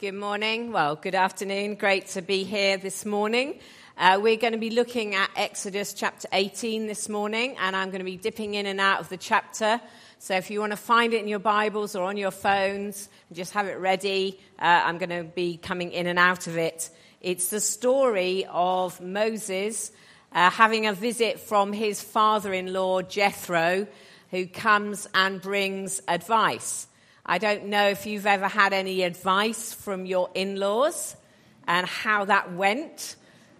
Good morning. Well, good afternoon. Great to be here this morning. Uh, we're going to be looking at Exodus chapter 18 this morning, and I'm going to be dipping in and out of the chapter. So if you want to find it in your Bibles or on your phones, just have it ready. Uh, I'm going to be coming in and out of it. It's the story of Moses uh, having a visit from his father in law, Jethro, who comes and brings advice. I don't know if you've ever had any advice from your in laws and how that went.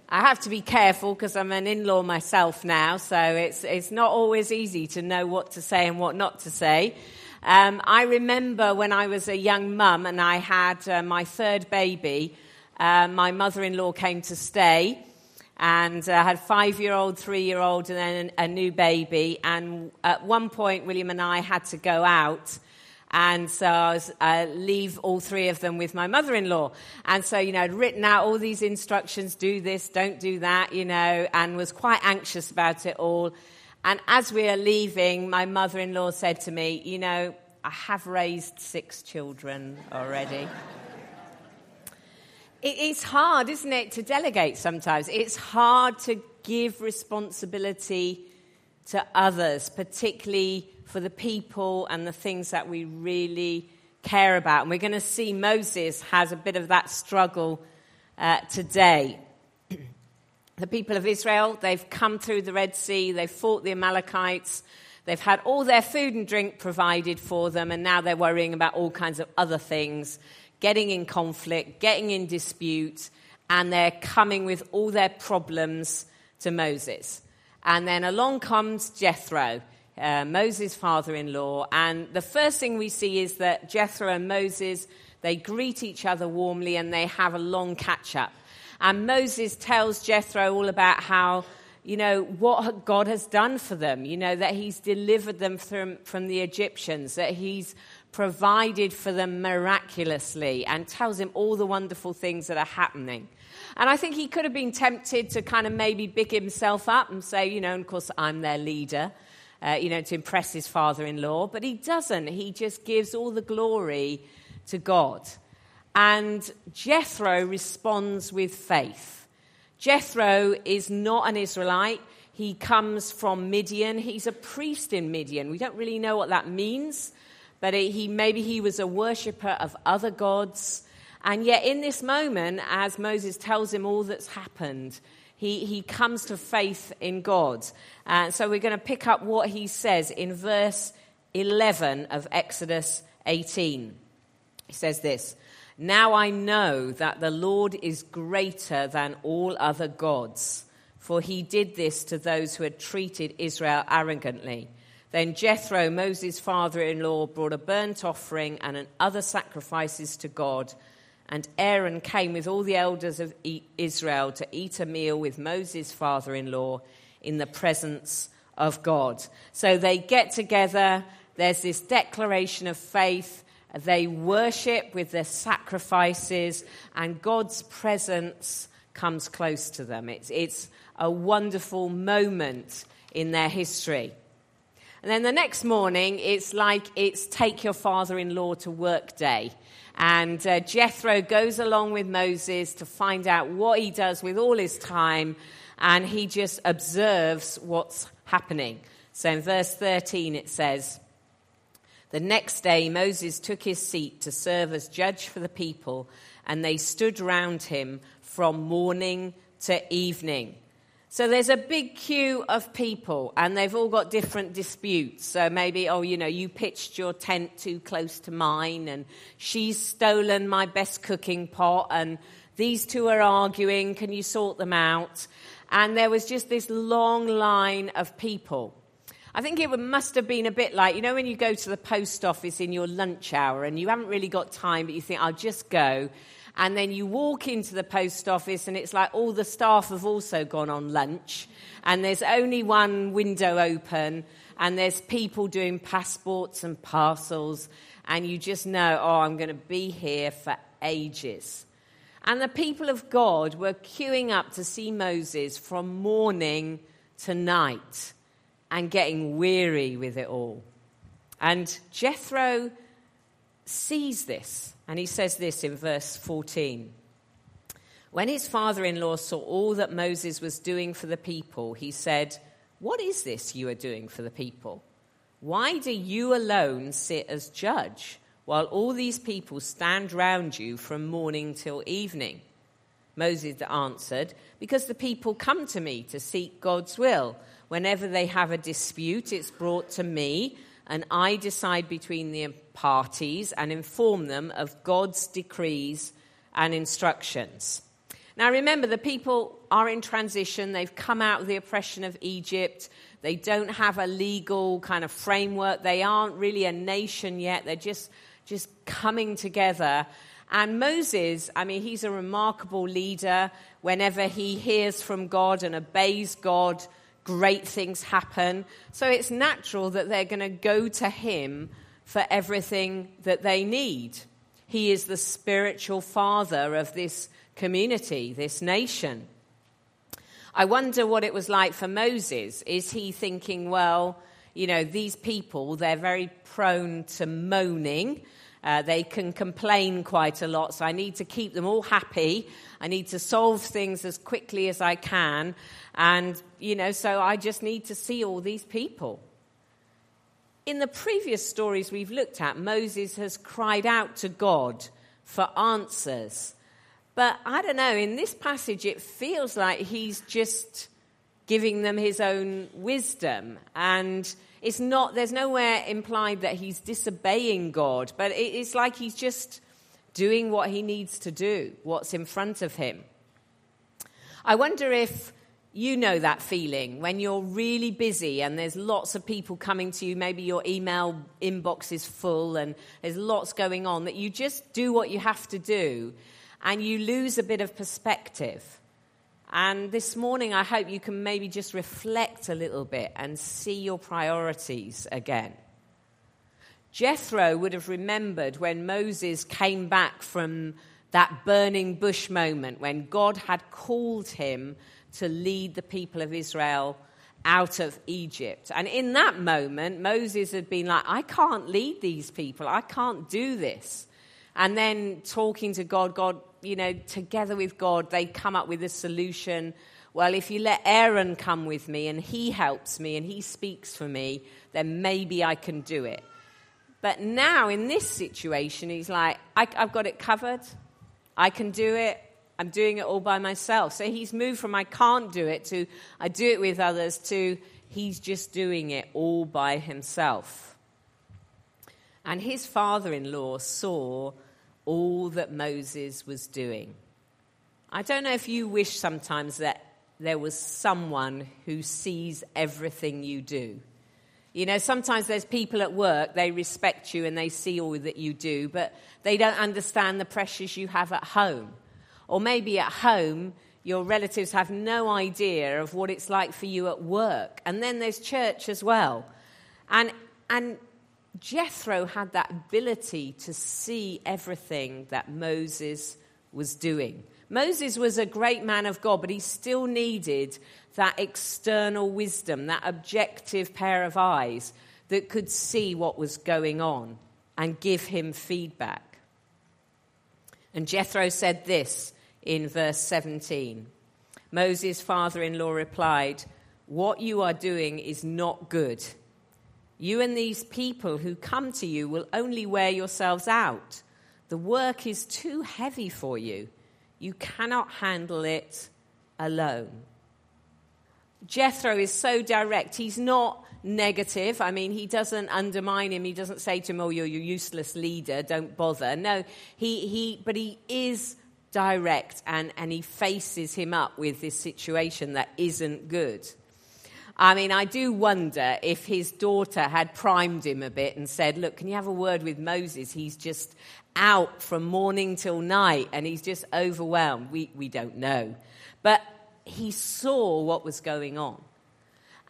I have to be careful because I'm an in law myself now, so it's, it's not always easy to know what to say and what not to say. Um, I remember when I was a young mum and I had uh, my third baby, uh, my mother in law came to stay and I uh, had five year old, three year old, and then a new baby. And at one point, William and I had to go out and so I was, uh, leave all three of them with my mother-in-law. And so, you know, I'd written out all these instructions, do this, don't do that, you know, and was quite anxious about it all. And as we are leaving, my mother-in-law said to me, you know, I have raised six children already. it's hard, isn't it, to delegate sometimes? It's hard to give responsibility to others, particularly for the people and the things that we really care about. And we're going to see Moses has a bit of that struggle uh, today. the people of Israel, they've come through the Red Sea, they've fought the Amalekites, they've had all their food and drink provided for them, and now they're worrying about all kinds of other things, getting in conflict, getting in dispute, and they're coming with all their problems to Moses. And then along comes Jethro uh, Moses' father in law. And the first thing we see is that Jethro and Moses, they greet each other warmly and they have a long catch up. And Moses tells Jethro all about how, you know, what God has done for them, you know, that he's delivered them from, from the Egyptians, that he's provided for them miraculously, and tells him all the wonderful things that are happening. And I think he could have been tempted to kind of maybe big himself up and say, you know, and of course, I'm their leader uh, you know, to impress his father in law, but he doesn't. He just gives all the glory to God. And Jethro responds with faith. Jethro is not an Israelite. He comes from Midian. He's a priest in Midian. We don't really know what that means, but he, maybe he was a worshiper of other gods. And yet, in this moment, as Moses tells him all that's happened, he, he comes to faith in God. And so we're going to pick up what he says in verse 11 of Exodus 18. He says this Now I know that the Lord is greater than all other gods, for he did this to those who had treated Israel arrogantly. Then Jethro, Moses' father in law, brought a burnt offering and other sacrifices to God. And Aaron came with all the elders of Israel to eat a meal with Moses' father in law in the presence of God. So they get together, there's this declaration of faith, they worship with their sacrifices, and God's presence comes close to them. It's, it's a wonderful moment in their history. And then the next morning, it's like it's take your father in law to work day. And uh, Jethro goes along with Moses to find out what he does with all his time, and he just observes what's happening. So in verse 13, it says, The next day Moses took his seat to serve as judge for the people, and they stood round him from morning to evening. So there's a big queue of people, and they've all got different disputes. So maybe, oh, you know, you pitched your tent too close to mine, and she's stolen my best cooking pot, and these two are arguing. Can you sort them out? And there was just this long line of people. I think it must have been a bit like, you know, when you go to the post office in your lunch hour and you haven't really got time, but you think, I'll just go and then you walk into the post office and it's like all the staff have also gone on lunch and there's only one window open and there's people doing passports and parcels and you just know, oh, I'm going to be here for ages. And the people of God were queuing up to see Moses from morning to night and getting weary with it all. And Jethro sees this. And he says this in verse 14. When his father in law saw all that Moses was doing for the people, he said, What is this you are doing for the people? Why do you alone sit as judge while all these people stand round you from morning till evening? Moses answered, Because the people come to me to seek God's will. Whenever they have a dispute, it's brought to me, and I decide between the parties and inform them of God's decrees and instructions. Now remember, the people are in transition. They've come out of the oppression of Egypt. They don't have a legal kind of framework. They aren't really a nation yet. They're just, just coming together. And Moses, I mean, he's a remarkable leader. Whenever he hears from God and obeys God, great things happen. So it's natural that they're going to go to him for everything that they need. He is the spiritual father of this community, this nation. I wonder what it was like for Moses. Is he thinking, well, you know, these people, they're very prone to moaning. Uh, they can complain quite a lot, so I need to keep them all happy. I need to solve things as quickly as I can. And, you know, so I just need to see all these people. In the previous stories we've looked at, Moses has cried out to God for answers. But I don't know, in this passage, it feels like he's just giving them his own wisdom. And it's not, there's nowhere implied that he's disobeying God, but it's like he's just doing what he needs to do, what's in front of him. I wonder if you know that feeling when you're really busy and there's lots of people coming to you. Maybe your email inbox is full and there's lots going on, that you just do what you have to do and you lose a bit of perspective. And this morning, I hope you can maybe just reflect a little bit and see your priorities again. Jethro would have remembered when Moses came back from that burning bush moment when God had called him to lead the people of Israel out of Egypt. And in that moment, Moses had been like, I can't lead these people, I can't do this. And then talking to God, God, you know, together with God, they come up with a solution. Well, if you let Aaron come with me and he helps me and he speaks for me, then maybe I can do it. But now in this situation, he's like, I, have got it covered. I can do it. I'm doing it all by myself. So he's moved from I can't do it to I do it with others to he's just doing it all by himself. And his father in law saw all that Moses was doing. I don't know if you wish sometimes that there was someone who sees everything you do. You know, sometimes there's people at work, they respect you and they see all that you do, but they don't understand the pressures you have at home. Or maybe at home, your relatives have no idea of what it's like for you at work. And then there's church as well. And, and Jethro had that ability to see everything that Moses was doing. Moses was a great man of God, but he still needed that external wisdom, that objective pair of eyes that could see what was going on and give him feedback. And Jethro said this in verse 17 Moses' father in law replied, What you are doing is not good. You and these people who come to you will only wear yourselves out. The work is too heavy for you. You cannot handle it alone. Jethro is so direct. He's not negative. I mean, he doesn't undermine him. He doesn't say to him, Oh, you're a useless leader, don't bother. No, he, he, but he is direct and, and he faces him up with this situation that isn't good. I mean, I do wonder if his daughter had primed him a bit and said, Look, can you have a word with Moses? He's just out from morning till night and he's just overwhelmed. We, we don't know. But he saw what was going on.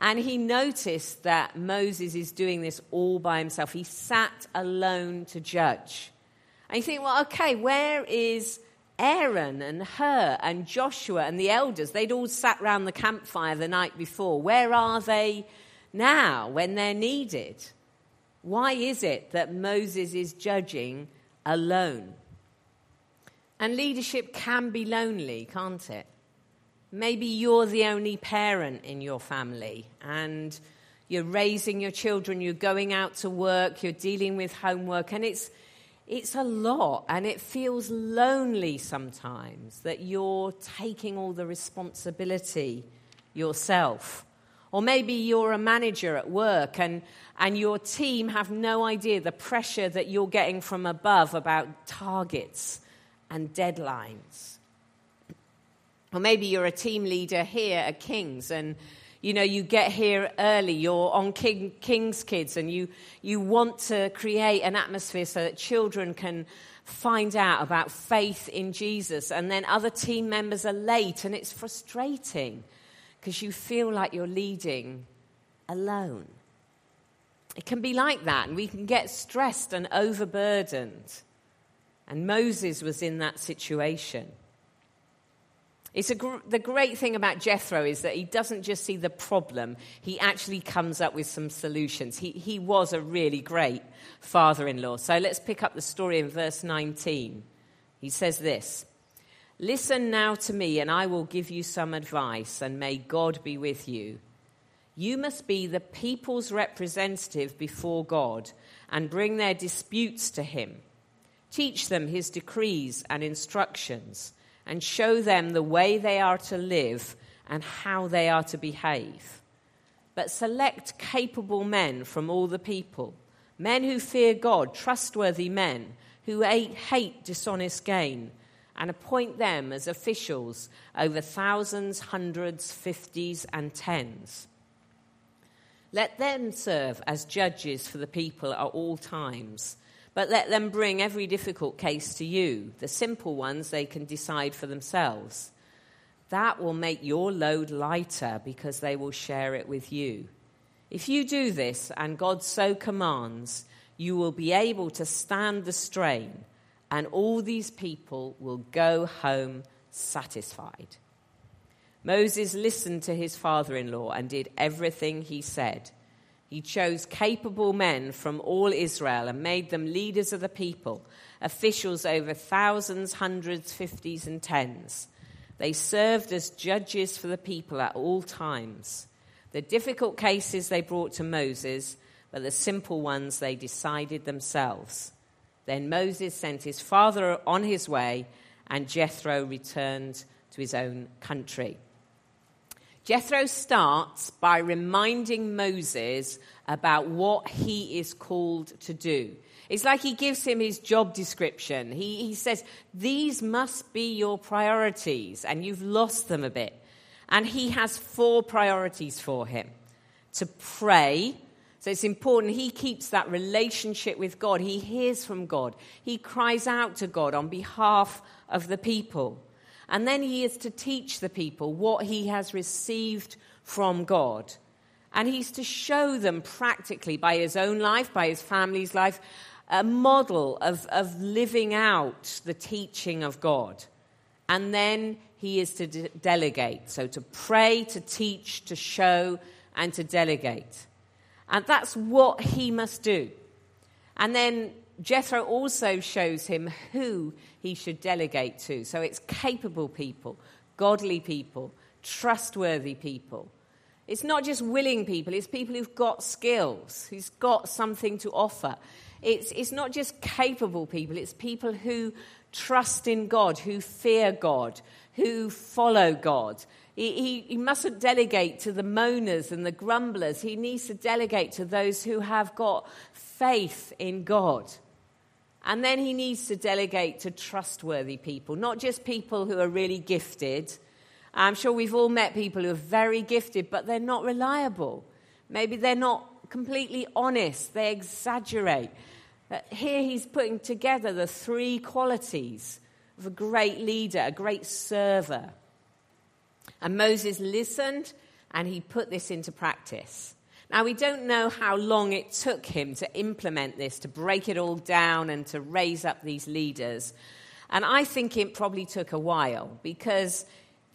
And he noticed that Moses is doing this all by himself. He sat alone to judge. And you think, well, okay, where is Aaron and Hur and Joshua and the elders, they'd all sat round the campfire the night before. Where are they now when they're needed? Why is it that Moses is judging alone? And leadership can be lonely, can't it? Maybe you're the only parent in your family and you're raising your children, you're going out to work, you're dealing with homework, and it's, it's a lot and it feels lonely sometimes that you're taking all the responsibility yourself. Or maybe you're a manager at work and, and your team have no idea the pressure that you're getting from above about targets and deadlines. Or maybe you're a team leader here at King's and you know you get here early you're on King, king's kids and you, you want to create an atmosphere so that children can find out about faith in jesus and then other team members are late and it's frustrating because you feel like you're leading alone. It can be like that, and we can get stressed and overburdened. And Moses was in that situation. It's gr- the great thing about Jethro is that he doesn't just see the problem, he actually comes up with some solutions. He, he was a really great father in law. So let's pick up the story in verse 19. He says this Listen now to me, and I will give you some advice, and may God be with you. You must be the people's representative before God and bring their disputes to Him. Teach them His decrees and instructions, and show them the way they are to live and how they are to behave. But select capable men from all the people, men who fear God, trustworthy men, who hate dishonest gain and appoint them as officials over thousands, hundreds, fifties, and tens. Let them serve as judges for the people at all times, but let them bring every difficult case to you. The simple ones they can decide for themselves. That will make your load lighter because they will share it with you. If you do this, and God so commands, you will be able to stand the strain and all these people will go home satisfied. Moses listened to his father in law and did everything he said. He chose capable men from all Israel and made them leaders of the people, officials over thousands, hundreds, fifties, and tens. They served as judges for the people at all times. The difficult cases they brought to Moses, but the simple ones they decided themselves. Then Moses sent his father on his way, and Jethro returned to his own country. Jethro starts by reminding Moses about what he is called to do. It's like he gives him his job description. He, he says, These must be your priorities, and you've lost them a bit. And he has four priorities for him to pray so it's important he keeps that relationship with God. He hears from God. He cries out to God on behalf of the people. And then he is to teach the people what he has received from God. And he's to show them practically by his own life, by his family's life, a model of, of living out the teaching of God. And then he is to de- delegate. So to pray, to teach, to show, and to delegate. And that's what he must do. And then Jethro also shows him who he should delegate to. So it's capable people, godly people, trustworthy people. It's not just willing people, it's people who've got skills, who's got something to offer. It's, it's not just capable people, it's people who trust in God, who fear God, who follow God, he, he, he, mustn't delegate to the moaners and the grumblers. He needs to delegate to those who have got faith in God. And then he needs to delegate to trustworthy people, not just people who are really gifted. I'm sure we've all met people who are very gifted, but they're not reliable. Maybe they're not completely honest, they exaggerate. Here he's putting together the three qualities of a great leader, a great server. And Moses listened and he put this into practice. Now, we don't know how long it took him to implement this, to break it all down and to raise up these leaders. And I think it probably took a while because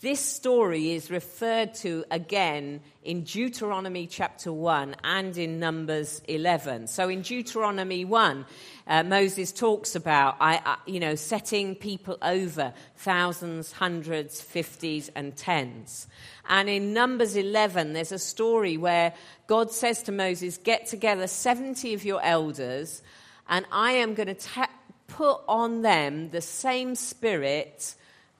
this story is referred to again in Deuteronomy chapter 1 and in Numbers 11. So in Deuteronomy 1, uh, Moses talks about, I, you know, setting people over thousands, hundreds, fifties, and tens. And in Numbers 11, there's a story where God says to Moses, Get together 70 of your elders, and I am going to ta- put on them the same spirit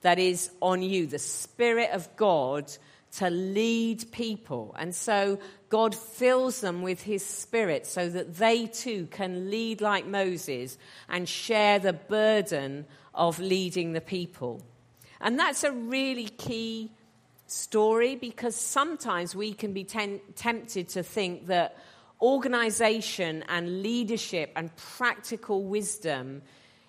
that is on you, the Spirit of God to lead people. And so God fills them with His Spirit so that they too can lead like Moses and share the burden of leading the people. And that's a really key story because sometimes we can be ten- tempted to think that organization and leadership and practical wisdom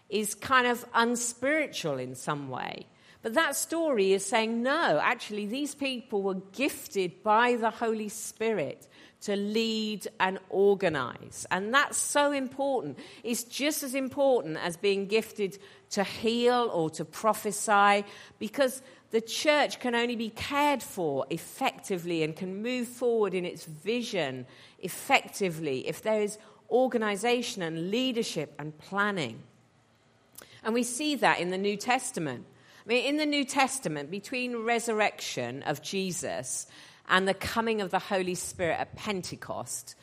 is kind of unspiritual in some way. But that story is saying, no, actually, these people were gifted by the Holy Spirit to lead and organize. And that's so important. It's just as important as being gifted to heal or to prophesy because the church can only be cared for effectively and can move forward in its vision effectively if there is organization and leadership and planning. And we see that in the New Testament. I mean, in the New Testament, between resurrection of Jesus and the coming of the Holy Spirit at Pentecost,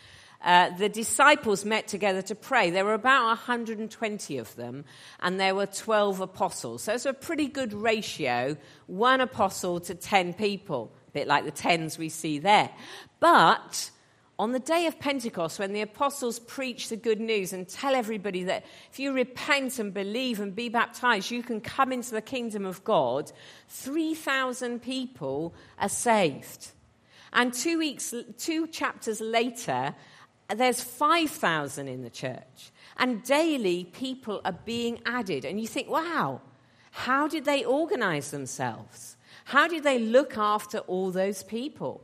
uh, the disciples met together to pray. There were about 120 of them, and there were 12 apostles. So it's a pretty good ratio one apostle to 10 people, a bit like the tens we see there. But on the day of Pentecost, when the apostles preach the good news and tell everybody that if you repent and believe and be baptized, you can come into the kingdom of God, 3,000 people are saved. And two weeks, two chapters later, there's 5,000 in the church. And daily, people are being added. And you think, wow, how did they organize themselves? How did they look after all those people?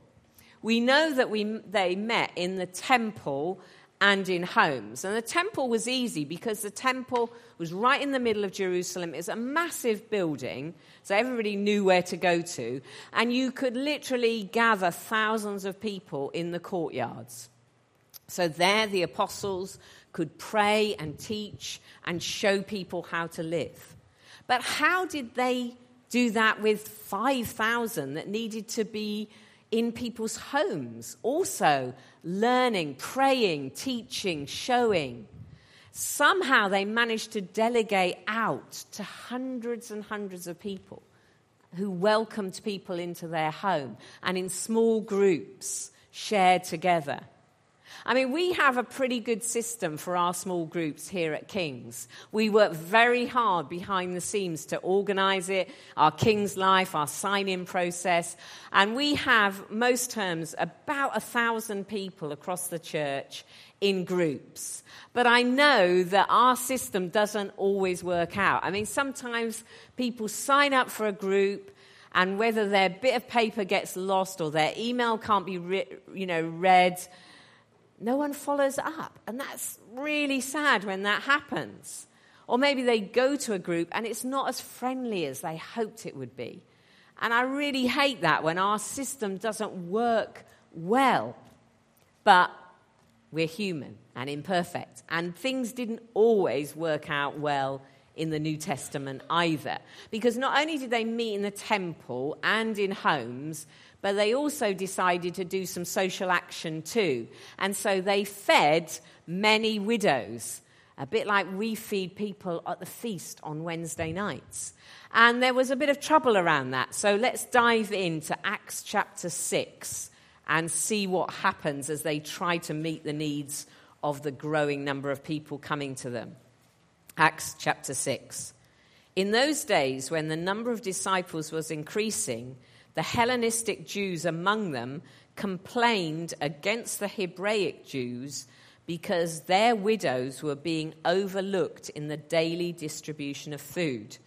We know that we, they met in the temple and in homes. And the temple was easy because the temple was right in the middle of Jerusalem. It's a massive building, so everybody knew where to go to. And you could literally gather thousands of people in the courtyards. So there, the apostles could pray and teach and show people how to live. But how did they do that with 5,000 that needed to be in people's homes, also learning, praying, teaching, showing. Somehow they managed to delegate out to hundreds and hundreds of people who welcomed people into their home and in small groups shared together. I mean, we have a pretty good system for our small groups here at King's. We work very hard behind the scenes to organize it, our King's Life, our sign in process. And we have, most terms, about a thousand people across the church in groups. But I know that our system doesn't always work out. I mean, sometimes people sign up for a group and whether their bit of paper gets lost or their email can't be re- you know, read no one follows up. And that's really sad when that happens. Or maybe they go to a group and it's not as friendly as they hoped it would be. And I really hate that when our system doesn't work well. But we're human and imperfect. And things didn't always work out well in the New Testament either. Because not only did they meet in the temple and in homes, but they also decided to do some social action too. And so they fed many widows, a bit like we feed people at the feast on Wednesday nights. And there was a bit of trouble around that. So let's dive into Acts chapter 6 and see what happens as they try to meet the needs of the growing number of people coming to them. Acts chapter 6. In those days, when the number of disciples was increasing, the Hellenistic Jews among them complained against the Hebraic Jews because their widows were being overlooked in the daily distribution of food.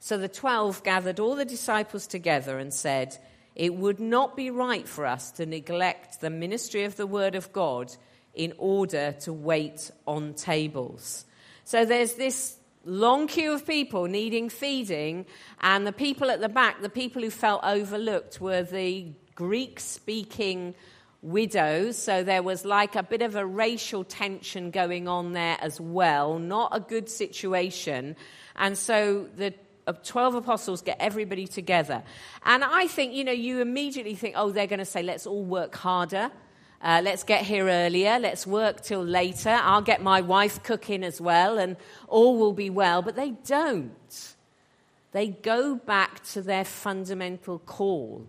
So the twelve gathered all the disciples together and said, It would not be right for us to neglect the ministry of the word of God in order to wait on tables. So there's this long queue of people needing feeding, and the people at the back, the people who felt overlooked, were the Greek speaking widows. So there was like a bit of a racial tension going on there as well. Not a good situation. And so the 12 apostles get everybody together. And I think, you know, you immediately think, oh, they're going to say, let's all work harder. Uh, let's get here earlier. Let's work till later. I'll get my wife cooking as well, and all will be well. But they don't. They go back to their fundamental call.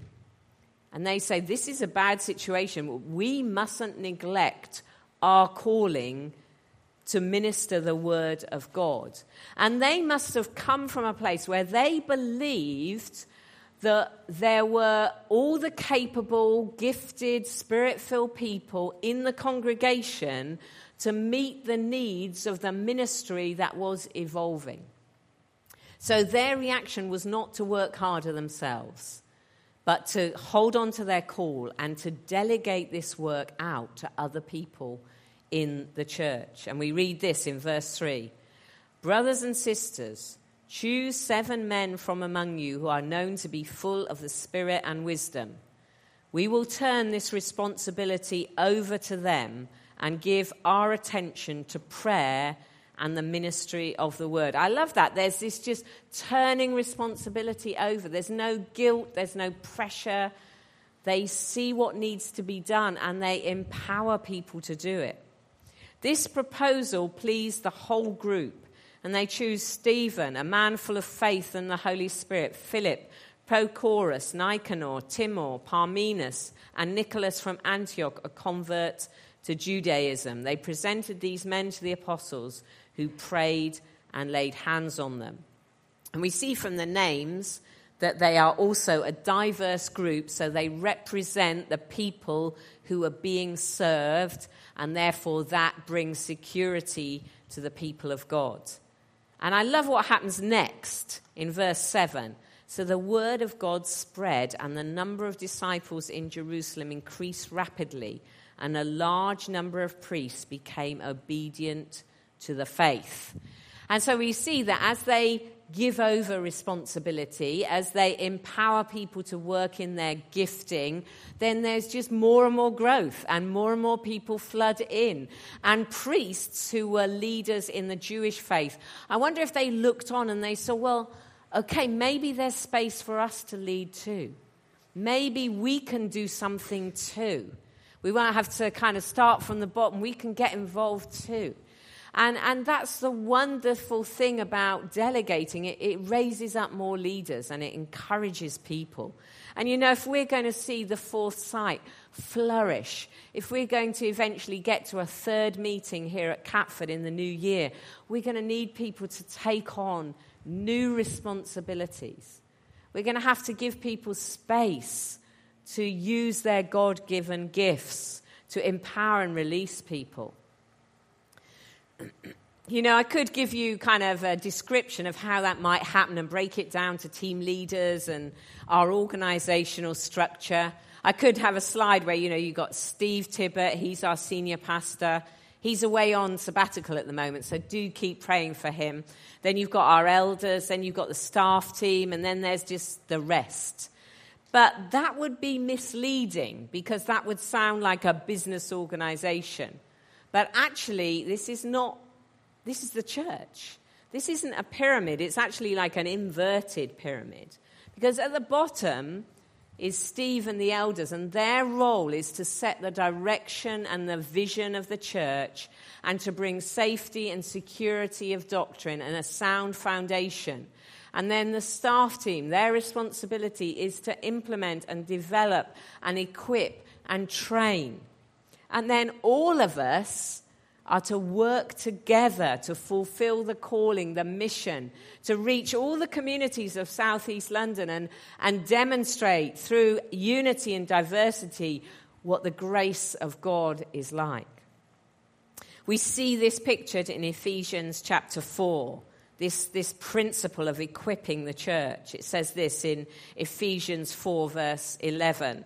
And they say, This is a bad situation. We mustn't neglect our calling to minister the word of God. And they must have come from a place where they believed that there were all the capable, gifted, spirit filled people in the congregation to meet the needs of the ministry that was evolving. So their reaction was not to work harder themselves, but to hold on to their call and to delegate this work out to other people in the church. And we read this in verse 3 Brothers and sisters, Choose seven men from among you who are known to be full of the Spirit and wisdom. We will turn this responsibility over to them and give our attention to prayer and the ministry of the word. I love that. There's this just turning responsibility over. There's no guilt, there's no pressure. They see what needs to be done and they empower people to do it. This proposal pleased the whole group and they choose Stephen, a man full of faith and the Holy Spirit, Philip, Prochorus, Nicanor, Timon, Parmenas, and Nicholas from Antioch, a convert to Judaism. They presented these men to the apostles who prayed and laid hands on them. And we see from the names that they are also a diverse group, so they represent the people who are being served, and therefore that brings security to the people of God. And I love what happens next in verse 7. So the word of God spread, and the number of disciples in Jerusalem increased rapidly, and a large number of priests became obedient to the faith. And so we see that as they give over responsibility, as they empower people to work in their gifting, then there's just more and more growth and more and more people flood in. And priests who were leaders in the Jewish faith, I wonder if they looked on and they saw, well, okay, maybe there's space for us to lead too. Maybe we can do something too. We won't have to kind of start from the bottom, we can get involved too. And, and that's the wonderful thing about delegating. It, it raises up more leaders and it encourages people. And you know, if we're going to see the fourth site flourish, if we're going to eventually get to a third meeting here at Catford in the new year, we're going to need people to take on new responsibilities. We're going to have to give people space to use their God given gifts to empower and release people. You know, I could give you kind of a description of how that might happen and break it down to team leaders and our organizational structure. I could have a slide where, you know, you've got Steve Tibbert, he's our senior pastor. He's away on sabbatical at the moment, so do keep praying for him. Then you've got our elders, then you've got the staff team, and then there's just the rest. But that would be misleading because that would sound like a business organization. But actually, this is not, this is the church. This isn't a pyramid, it's actually like an inverted pyramid. Because at the bottom is Steve and the elders, and their role is to set the direction and the vision of the church and to bring safety and security of doctrine and a sound foundation. And then the staff team, their responsibility is to implement and develop and equip and train. And then all of us are to work together to fulfill the calling, the mission, to reach all the communities of Southeast London and, and demonstrate through unity and diversity what the grace of God is like. We see this pictured in Ephesians chapter 4, this, this principle of equipping the church. It says this in Ephesians 4, verse 11.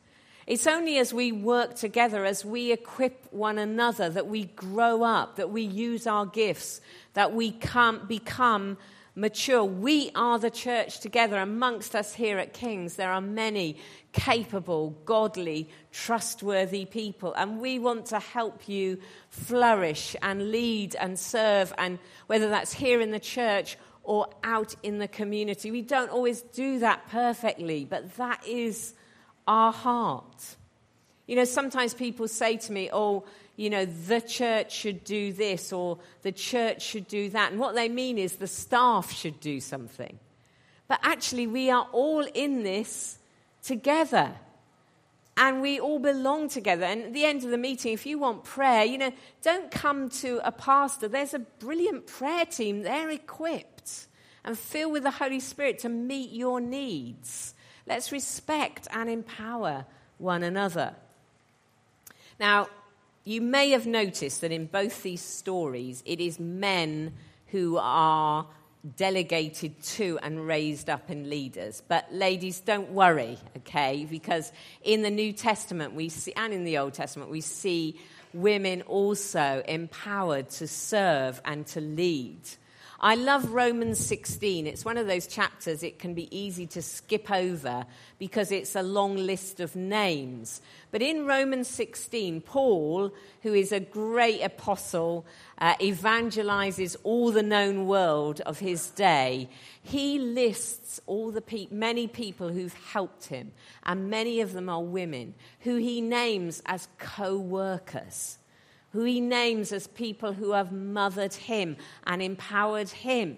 It's only as we work together, as we equip one another, that we grow up, that we use our gifts, that we come, become mature. We are the church together. Amongst us here at King's, there are many capable, godly, trustworthy people. And we want to help you flourish and lead and serve, and whether that's here in the church or out in the community. We don't always do that perfectly, but that is our heart. You know, sometimes people say to me, oh, you know, the church should do this or the church should do that. And what they mean is the staff should do something. But actually, we are all in this together. And we all belong together. And at the end of the meeting, if you want prayer, you know, don't come to a pastor. There's a brilliant prayer team. They're equipped and filled with the Holy Spirit to meet your needs. Let's respect and empower one another. Now, you may have noticed that in both these stories, it is men who are delegated to and raised up in leaders. But ladies, don't worry, okay? Because in the New Testament, we see, and in the Old Testament, we see women also empowered to serve and to lead. I love Romans 16. It's one of those chapters it can be easy to skip over because it's a long list of names. But in Romans 16, Paul, who is a great apostle, uh, evangelizes all the known world of his day. He lists all the pe- many people who've helped him, and many of them are women, who he names as co workers who he names as people who have mothered him and empowered him.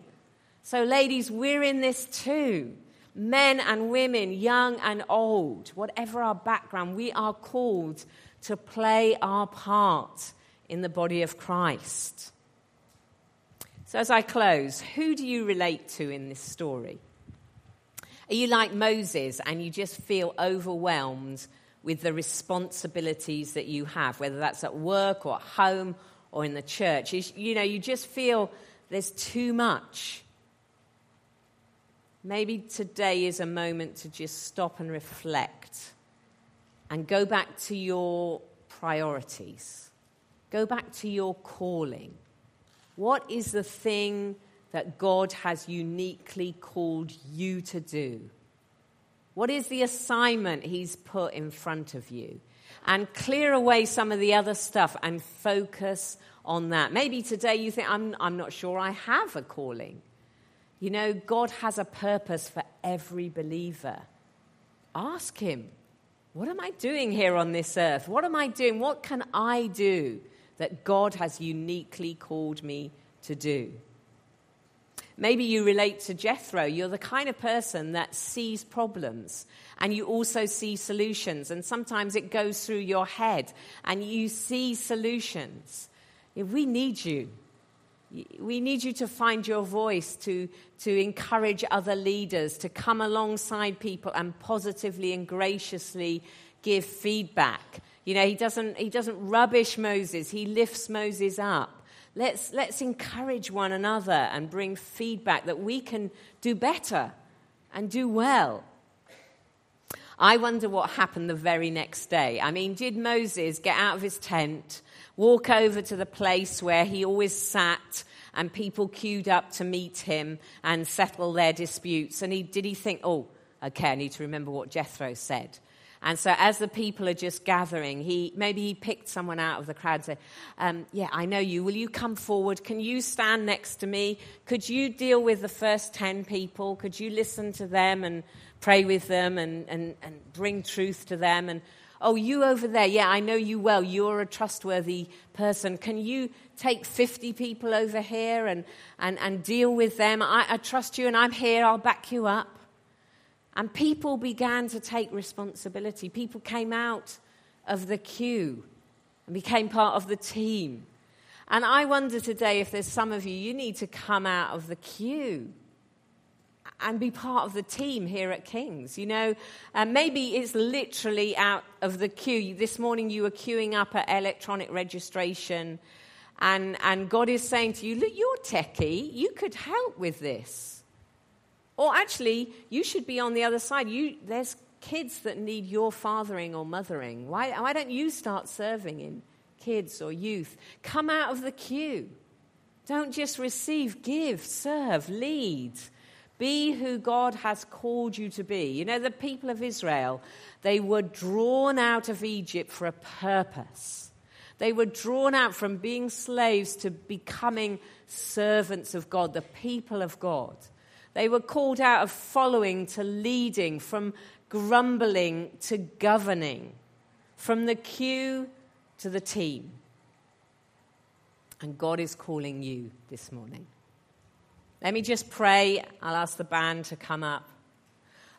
So, ladies, we're in this too. Men and women, young and old, whatever our background, we are called to play our part in the body of Christ. So, as I close, who do you relate to in this story? Are you like Moses and you just feel overwhelmed with the responsibilities that you have, whether that's at work or at home or in the church. You know, you just feel there's too much. Maybe today is a moment to just stop and reflect and go back to your priorities. Go back to your calling. What is the thing that God has uniquely called you to do? What is the assignment He's put in front of you? And clear away some of the other stuff and focus on that. Maybe today you think, I'm, I'm not sure I have a calling. You know, God has a purpose for every believer. Ask Him, what am I doing here on this earth? What am I doing? What can I do that God has uniquely called me to do? Maybe you relate to Jethro. You're the kind of person that sees problems and you also see solutions. And sometimes it goes through your head and you see solutions. We need you. We need you to find your voice, to, to encourage other leaders, to come alongside people and positively and graciously give feedback. You know, he doesn't, he doesn't rubbish Moses, he lifts Moses up. Let's, let's encourage one another and bring feedback that we can do better and do well. I wonder what happened the very next day. I mean, did Moses get out of his tent, walk over to the place where he always sat and people queued up to meet him and settle their disputes? And he, did he think, oh, okay, I need to remember what Jethro said? And so, as the people are just gathering, he maybe he picked someone out of the crowd and said, um, Yeah, I know you. Will you come forward? Can you stand next to me? Could you deal with the first 10 people? Could you listen to them and pray with them and, and, and bring truth to them? And oh, you over there, yeah, I know you well. You're a trustworthy person. Can you take 50 people over here and, and, and deal with them? I, I trust you and I'm here. I'll back you up. And people began to take responsibility. People came out of the queue and became part of the team. And I wonder today if there's some of you, you need to come out of the queue. and be part of the team here at King's. You know, uh, maybe it's literally out of the queue. This morning you were queuing up at electronic registration, and, and God is saying to you, Look, you're techie, you could help with this. Or actually, you should be on the other side. You, there's kids that need your fathering or mothering. Why, why don't you start serving in kids or youth? Come out of the queue. Don't just receive, give, serve, lead. Be who God has called you to be. You know, the people of Israel, they were drawn out of Egypt for a purpose. They were drawn out from being slaves to becoming servants of God, the people of God. They were called out of following to leading, from grumbling to governing, from the queue to the team. And God is calling you this morning. Let me just pray. I'll ask the band to come up.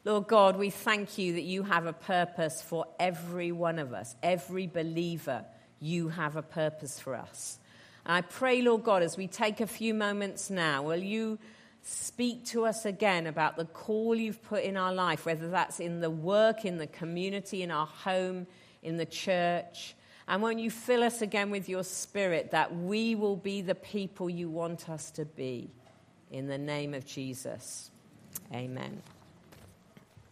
Lord God, we thank you that you have a purpose for every one of us, every believer. You have a purpose for us. And I pray, Lord God, as we take a few moments now, will you speak to us again about the call you've put in our life, whether that's in the work, in the community, in our home, in the church. And when you fill us again with your spirit, that we will be the people you want us to be. In the name of Jesus. Amen.